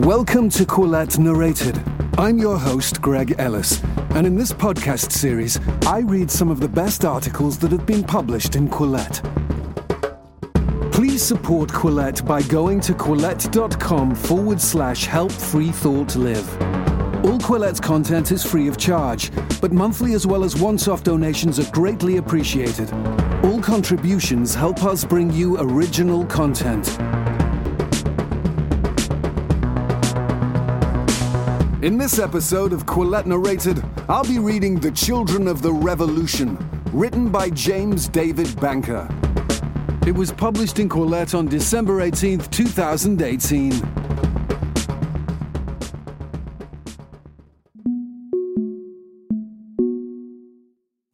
Welcome to Quillette Narrated. I'm your host, Greg Ellis, and in this podcast series, I read some of the best articles that have been published in Quillette. Please support Quillette by going to quillette.com forward slash help free thought live. All Quillette's content is free of charge, but monthly as well as once off donations are greatly appreciated. All contributions help us bring you original content. In this episode of Quillette Narrated, I'll be reading The Children of the Revolution, written by James David Banker. It was published in Quillette on December 18th, 2018.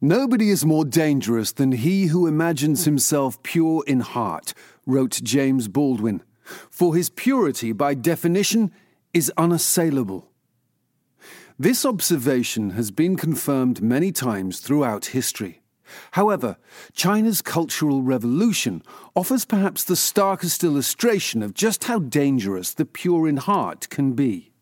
Nobody is more dangerous than he who imagines himself pure in heart, wrote James Baldwin, for his purity, by definition, is unassailable. This observation has been confirmed many times throughout history. However, China's Cultural Revolution offers perhaps the starkest illustration of just how dangerous the pure in heart can be.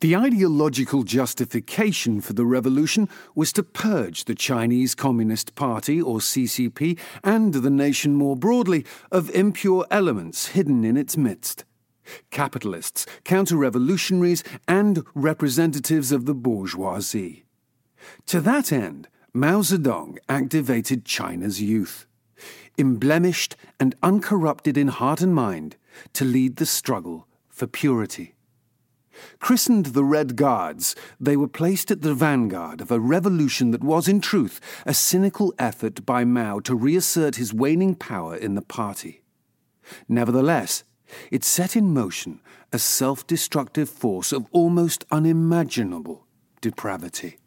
The ideological justification for the revolution was to purge the Chinese Communist Party, or CCP, and the nation more broadly of impure elements hidden in its midst. Capitalists, counter revolutionaries, and representatives of the bourgeoisie. To that end, Mao Zedong activated China's youth, emblemished and uncorrupted in heart and mind, to lead the struggle for purity. Christened the Red Guards, they were placed at the vanguard of a revolution that was, in truth, a cynical effort by Mao to reassert his waning power in the party. Nevertheless, it set in motion a self destructive force of almost unimaginable depravity.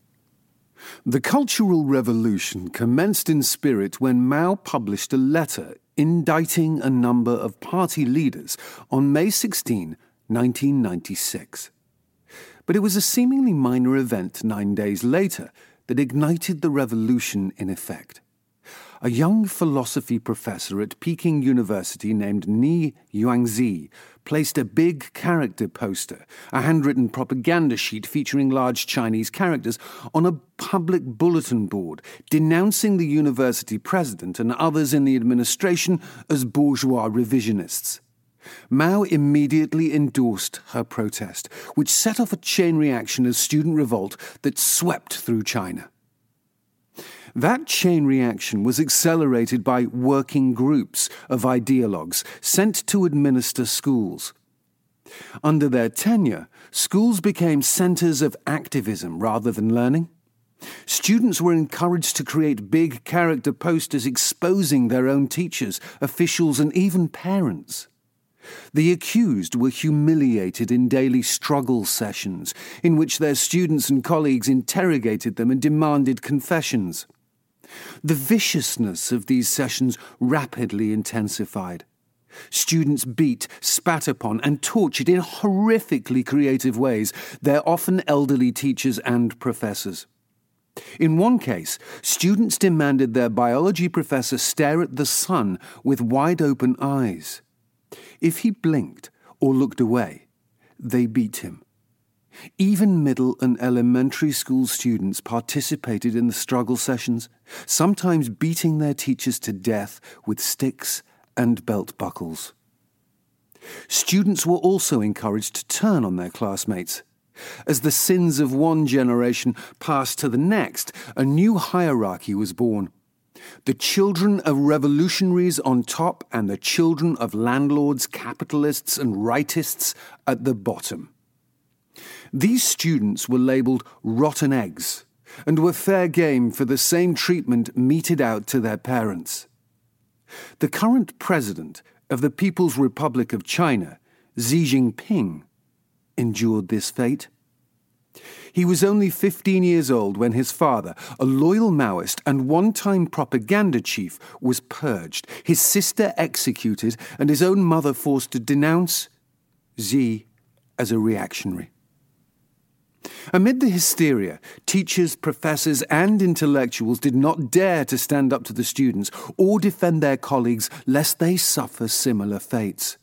The Cultural Revolution commenced in spirit when Mao published a letter indicting a number of party leaders on May 16, 1996. But it was a seemingly minor event nine days later that ignited the revolution in effect. A young philosophy professor at Peking University named Nie Yuanzi placed a big character poster, a handwritten propaganda sheet featuring large Chinese characters, on a public bulletin board, denouncing the university president and others in the administration as bourgeois revisionists. Mao immediately endorsed her protest, which set off a chain reaction of student revolt that swept through China. That chain reaction was accelerated by working groups of ideologues sent to administer schools. Under their tenure, schools became centers of activism rather than learning. Students were encouraged to create big character posters exposing their own teachers, officials, and even parents. The accused were humiliated in daily struggle sessions, in which their students and colleagues interrogated them and demanded confessions. The viciousness of these sessions rapidly intensified. Students beat, spat upon, and tortured in horrifically creative ways their often elderly teachers and professors. In one case, students demanded their biology professor stare at the sun with wide open eyes. If he blinked or looked away, they beat him. Even middle and elementary school students participated in the struggle sessions, sometimes beating their teachers to death with sticks and belt buckles. Students were also encouraged to turn on their classmates. As the sins of one generation passed to the next, a new hierarchy was born. The children of revolutionaries on top and the children of landlords, capitalists, and rightists at the bottom. These students were labelled rotten eggs and were fair game for the same treatment meted out to their parents. The current president of the People's Republic of China, Xi Jinping, endured this fate. He was only 15 years old when his father, a loyal Maoist and one time propaganda chief, was purged, his sister executed, and his own mother forced to denounce Xi as a reactionary. Amid the hysteria, teachers, professors, and intellectuals did not dare to stand up to the students or defend their colleagues lest they suffer similar fates.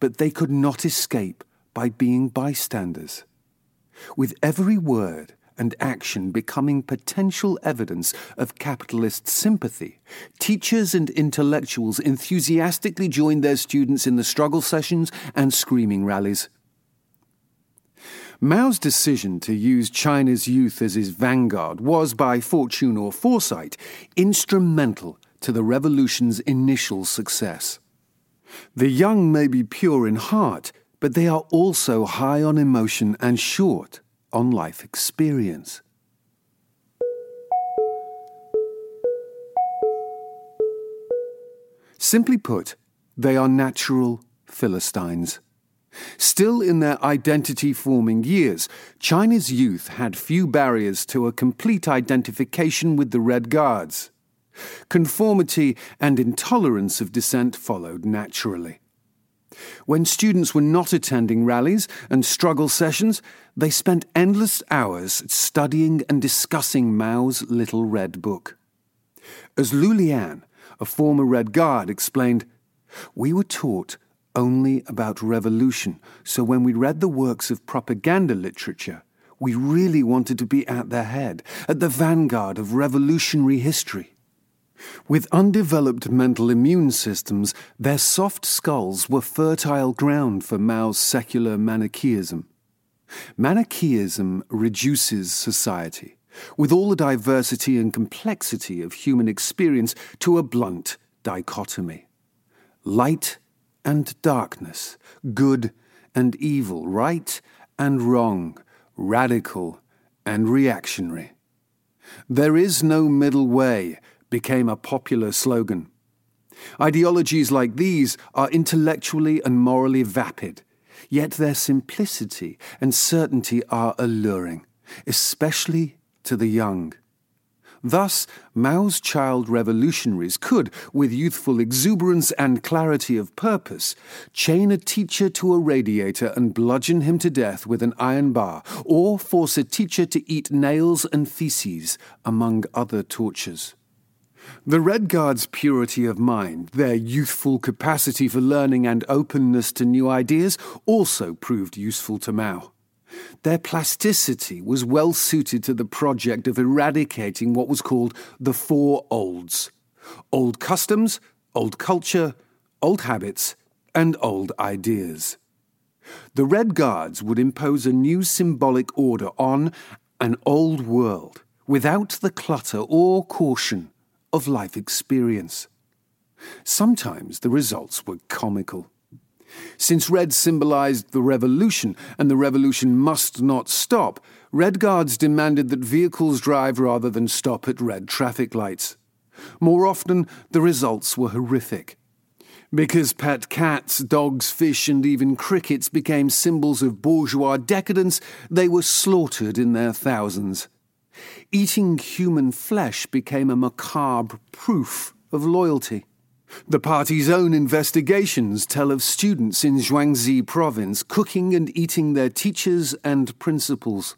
but they could not escape by being bystanders. With every word and action becoming potential evidence of capitalist sympathy, teachers and intellectuals enthusiastically joined their students in the struggle sessions and screaming rallies. Mao's decision to use China's youth as his vanguard was, by fortune or foresight, instrumental to the revolution's initial success. The young may be pure in heart, but they are also high on emotion and short on life experience. Simply put, they are natural Philistines. Still in their identity forming years, China's youth had few barriers to a complete identification with the Red Guards. Conformity and intolerance of dissent followed naturally. When students were not attending rallies and struggle sessions, they spent endless hours studying and discussing Mao's Little Red Book. As Lu Lian, a former Red Guard, explained, we were taught only about revolution, so when we read the works of propaganda literature, we really wanted to be at the head, at the vanguard of revolutionary history. With undeveloped mental immune systems, their soft skulls were fertile ground for Mao's secular Manichaeism. Manichaeism reduces society, with all the diversity and complexity of human experience, to a blunt dichotomy. Light and darkness, good and evil, right and wrong, radical and reactionary. There is no middle way, became a popular slogan. Ideologies like these are intellectually and morally vapid, yet their simplicity and certainty are alluring, especially to the young. Thus, Mao's child revolutionaries could, with youthful exuberance and clarity of purpose, chain a teacher to a radiator and bludgeon him to death with an iron bar, or force a teacher to eat nails and feces, among other tortures. The Red Guards' purity of mind, their youthful capacity for learning and openness to new ideas also proved useful to Mao. Their plasticity was well suited to the project of eradicating what was called the Four Olds old customs, old culture, old habits, and old ideas. The Red Guards would impose a new symbolic order on an old world without the clutter or caution of life experience. Sometimes the results were comical. Since red symbolized the revolution and the revolution must not stop, Red Guards demanded that vehicles drive rather than stop at red traffic lights. More often, the results were horrific. Because pet cats, dogs, fish, and even crickets became symbols of bourgeois decadence, they were slaughtered in their thousands. Eating human flesh became a macabre proof of loyalty. The party's own investigations tell of students in Jiangxi province cooking and eating their teachers and principals.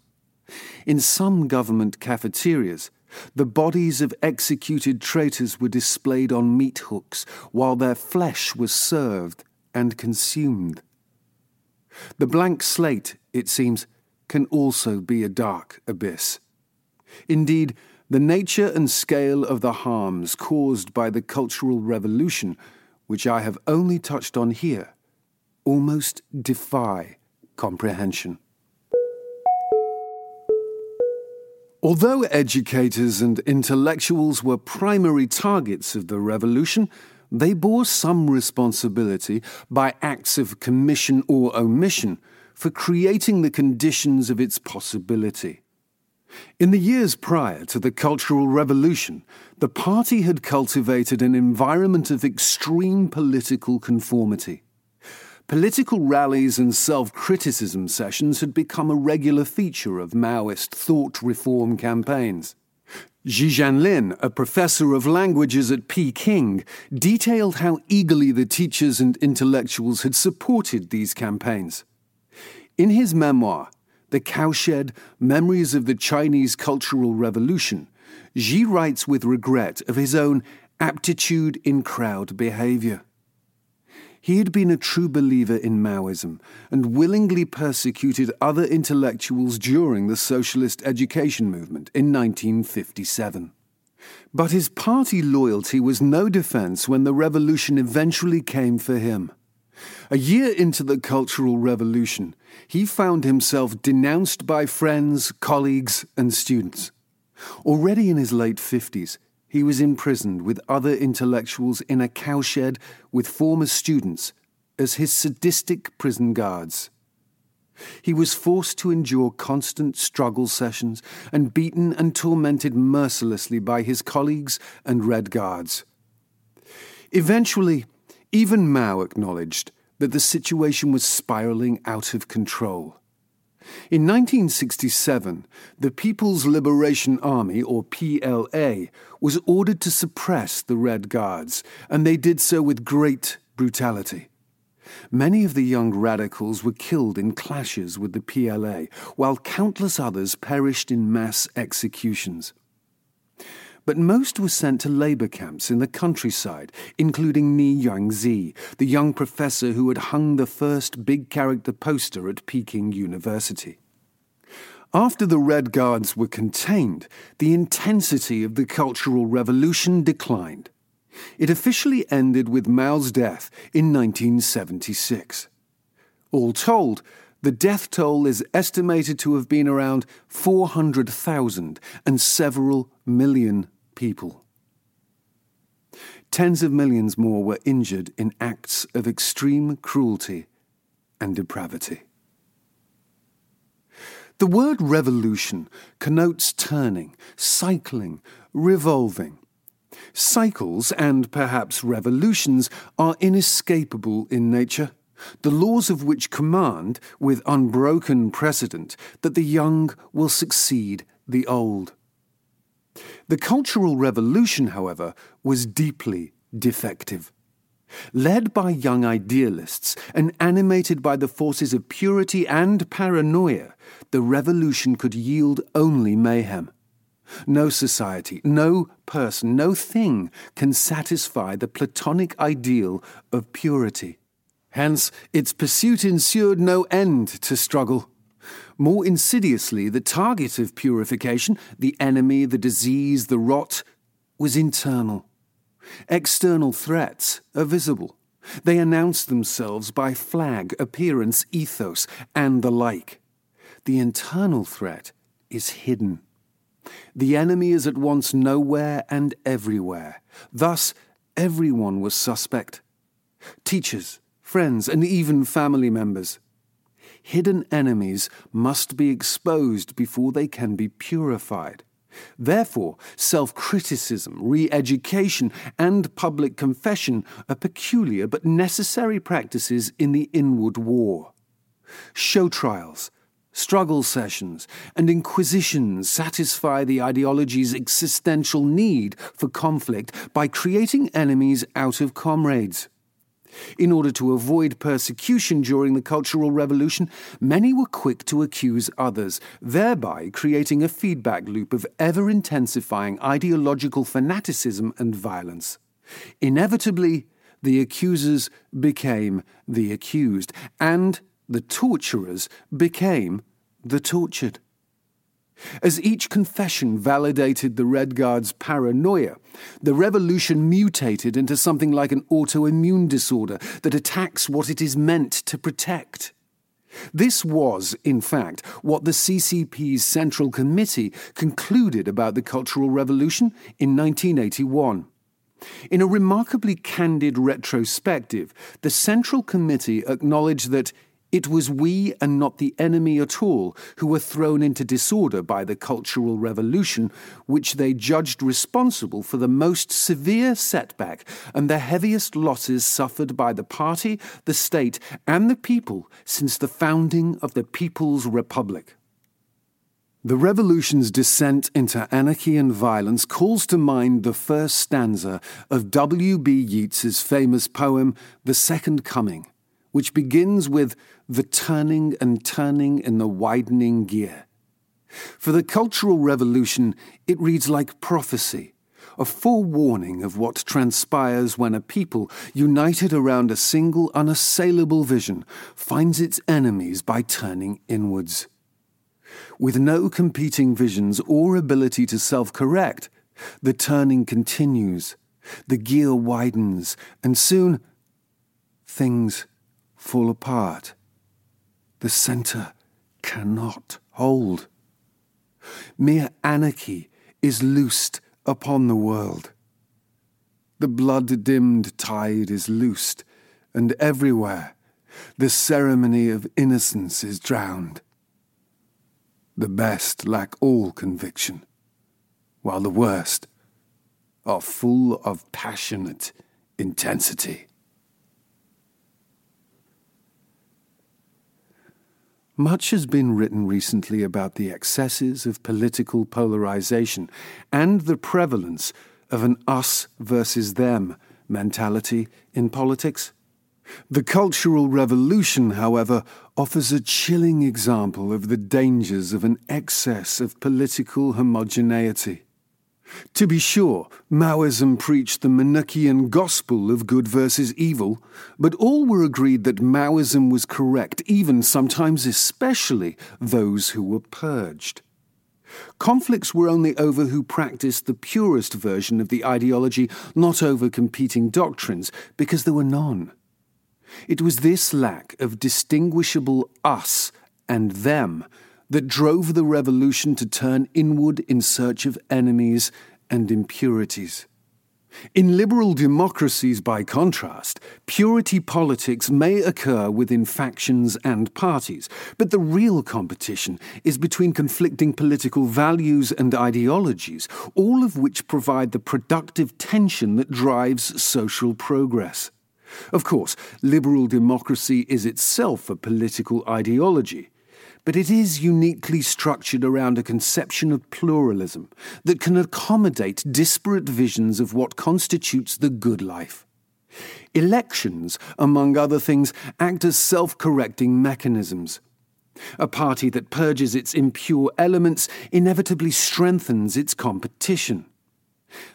In some government cafeterias, the bodies of executed traitors were displayed on meat hooks while their flesh was served and consumed. The blank slate, it seems, can also be a dark abyss. Indeed, the nature and scale of the harms caused by the Cultural Revolution, which I have only touched on here, almost defy comprehension. Although educators and intellectuals were primary targets of the revolution, they bore some responsibility by acts of commission or omission for creating the conditions of its possibility. In the years prior to the Cultural Revolution, the party had cultivated an environment of extreme political conformity. Political rallies and self criticism sessions had become a regular feature of Maoist thought reform campaigns. Ji Xianlin, a professor of languages at Peking, detailed how eagerly the teachers and intellectuals had supported these campaigns. In his memoir, the Cowshed Memories of the Chinese Cultural Revolution, Ji writes with regret of his own aptitude in crowd behavior. He had been a true believer in Maoism and willingly persecuted other intellectuals during the socialist education movement in 1957. But his party loyalty was no defense when the revolution eventually came for him. A year into the Cultural Revolution, he found himself denounced by friends, colleagues, and students. Already in his late 50s, he was imprisoned with other intellectuals in a cowshed with former students as his sadistic prison guards. He was forced to endure constant struggle sessions and beaten and tormented mercilessly by his colleagues and Red Guards. Eventually, even Mao acknowledged that the situation was spiraling out of control. In 1967, the People's Liberation Army, or PLA, was ordered to suppress the Red Guards, and they did so with great brutality. Many of the young radicals were killed in clashes with the PLA, while countless others perished in mass executions. But most were sent to labor camps in the countryside, including Nie Yuanzi, the young professor who had hung the first big character poster at Peking University. After the Red Guards were contained, the intensity of the Cultural Revolution declined. It officially ended with Mao's death in 1976. All told, the death toll is estimated to have been around 400,000 and several million people. Tens of millions more were injured in acts of extreme cruelty and depravity. The word revolution connotes turning, cycling, revolving. Cycles and perhaps revolutions are inescapable in nature, the laws of which command, with unbroken precedent, that the young will succeed the old. The Cultural Revolution, however, was deeply defective. Led by young idealists and animated by the forces of purity and paranoia, the revolution could yield only mayhem. No society, no person, no thing can satisfy the Platonic ideal of purity. Hence, its pursuit ensured no end to struggle. More insidiously, the target of purification, the enemy, the disease, the rot, was internal. External threats are visible. They announce themselves by flag, appearance, ethos, and the like. The internal threat is hidden. The enemy is at once nowhere and everywhere. Thus, everyone was suspect. Teachers, friends, and even family members hidden enemies must be exposed before they can be purified. Therefore, self criticism, re education, and public confession are peculiar but necessary practices in the inward war. Show trials, struggle sessions, and inquisitions satisfy the ideology's existential need for conflict by creating enemies out of comrades. In order to avoid persecution during the Cultural Revolution, many were quick to accuse others, thereby creating a feedback loop of ever intensifying ideological fanaticism and violence. Inevitably, the accusers became the accused, and the torturers became the tortured. As each confession validated the Red Guard's paranoia, the revolution mutated into something like an autoimmune disorder that attacks what it is meant to protect. This was, in fact, what the CCP's Central Committee concluded about the Cultural Revolution in 1981. In a remarkably candid retrospective, the Central Committee acknowledged that it was we and not the enemy at all who were thrown into disorder by the Cultural Revolution, which they judged responsible for the most severe setback and the heaviest losses suffered by the party, the state, and the people since the founding of the People's Republic. The revolution's descent into anarchy and violence calls to mind the first stanza of W.B. Yeats's famous poem, The Second Coming which begins with the turning and turning in the widening gyre. For the Cultural Revolution, it reads like prophecy, a forewarning of what transpires when a people, united around a single unassailable vision, finds its enemies by turning inwards. With no competing visions or ability to self correct, the turning continues, the gyre widens, and soon things fall apart. The centre cannot hold. Mere anarchy is loosed upon the world. The blood dimmed tide is loosed, and everywhere the ceremony of innocence is drowned. The best lack all conviction, while the worst are full of passionate intensity. Much has been written recently about the excesses of political polarization and the prevalence of an us versus them mentality in politics. The Cultural Revolution, however, offers a chilling example of the dangers of an excess of political homogeneity. To be sure, Maoism preached the Manichaean gospel of good versus evil, but all were agreed that Maoism was correct, even sometimes especially those who were purged. Conflicts were only over who practiced the purest version of the ideology, not over competing doctrines, because there were none. It was this lack of distinguishable us and them that drove the revolution to turn inward in search of enemies and impurities. In liberal democracies, by contrast, purity politics may occur within factions and parties, but the real competition is between conflicting political values and ideologies, all of which provide the productive tension that drives social progress. Of course, liberal democracy is itself a political ideology but it is uniquely structured around a conception of pluralism that can accommodate disparate visions of what constitutes the good life. Elections, among other things, act as self correcting mechanisms. A party that purges its impure elements inevitably strengthens its competition.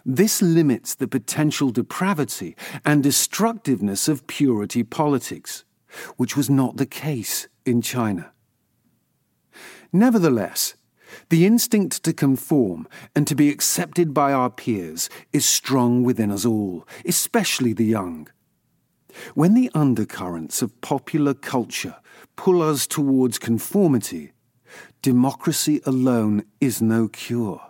This limits the potential depravity and destructiveness of purity politics, which was not the case in China. Nevertheless, the instinct to conform and to be accepted by our peers is strong within us all, especially the young. When the undercurrents of popular culture pull us towards conformity, democracy alone is no cure,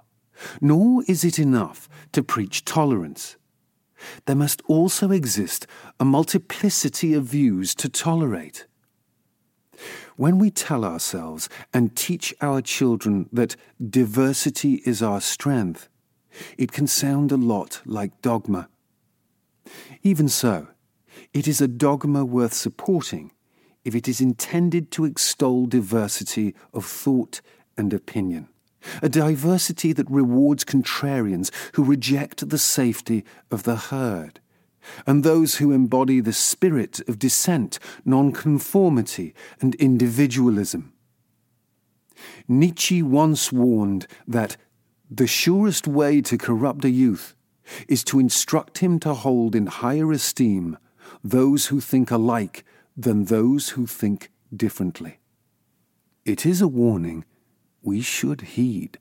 nor is it enough to preach tolerance. There must also exist a multiplicity of views to tolerate. When we tell ourselves and teach our children that diversity is our strength, it can sound a lot like dogma. Even so, it is a dogma worth supporting if it is intended to extol diversity of thought and opinion, a diversity that rewards contrarians who reject the safety of the herd and those who embody the spirit of dissent, nonconformity, and individualism. Nietzsche once warned that the surest way to corrupt a youth is to instruct him to hold in higher esteem those who think alike than those who think differently. It is a warning we should heed.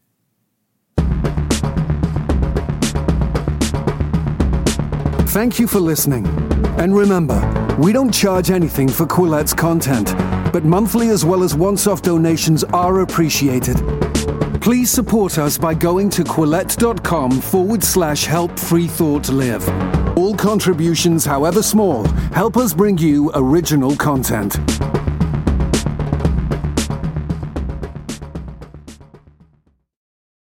Thank you for listening. And remember, we don't charge anything for Quillette's content, but monthly as well as once off donations are appreciated. Please support us by going to quillette.com forward slash help free thought live. All contributions, however small, help us bring you original content.